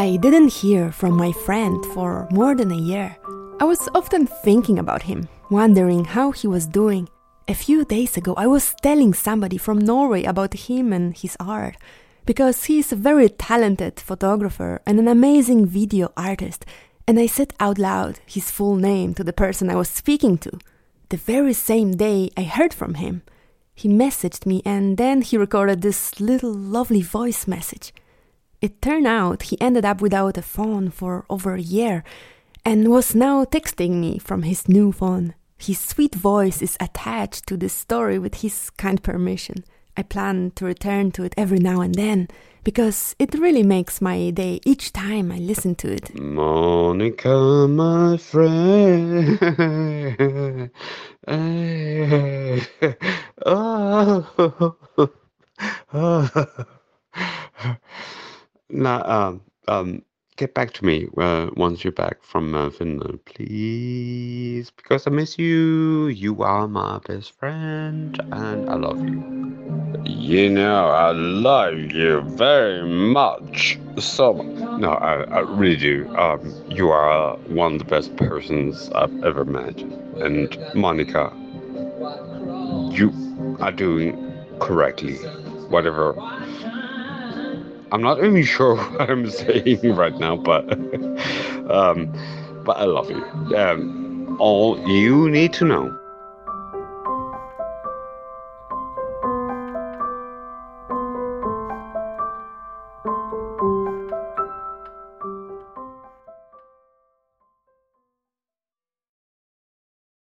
I didn't hear from my friend for more than a year. I was often thinking about him, wondering how he was doing. A few days ago, I was telling somebody from Norway about him and his art, because he is a very talented photographer and an amazing video artist, and I said out loud his full name to the person I was speaking to. The very same day, I heard from him. He messaged me and then he recorded this little lovely voice message. It turned out he ended up without a phone for over a year and was now texting me from his new phone. His sweet voice is attached to this story with his kind permission. I plan to return to it every now and then because it really makes my day each time I listen to it. Monica, my friend. Now, um, um, get back to me uh, once you're back from uh, Finland, please, because I miss you. You are my best friend, and I love you. You know, I love you very much. So, no, I, I really do. Um, you are one of the best persons I've ever met, and Monica, you are doing correctly, whatever I'm not even sure what I'm saying right now, but um, but I love you. Um, all you need to know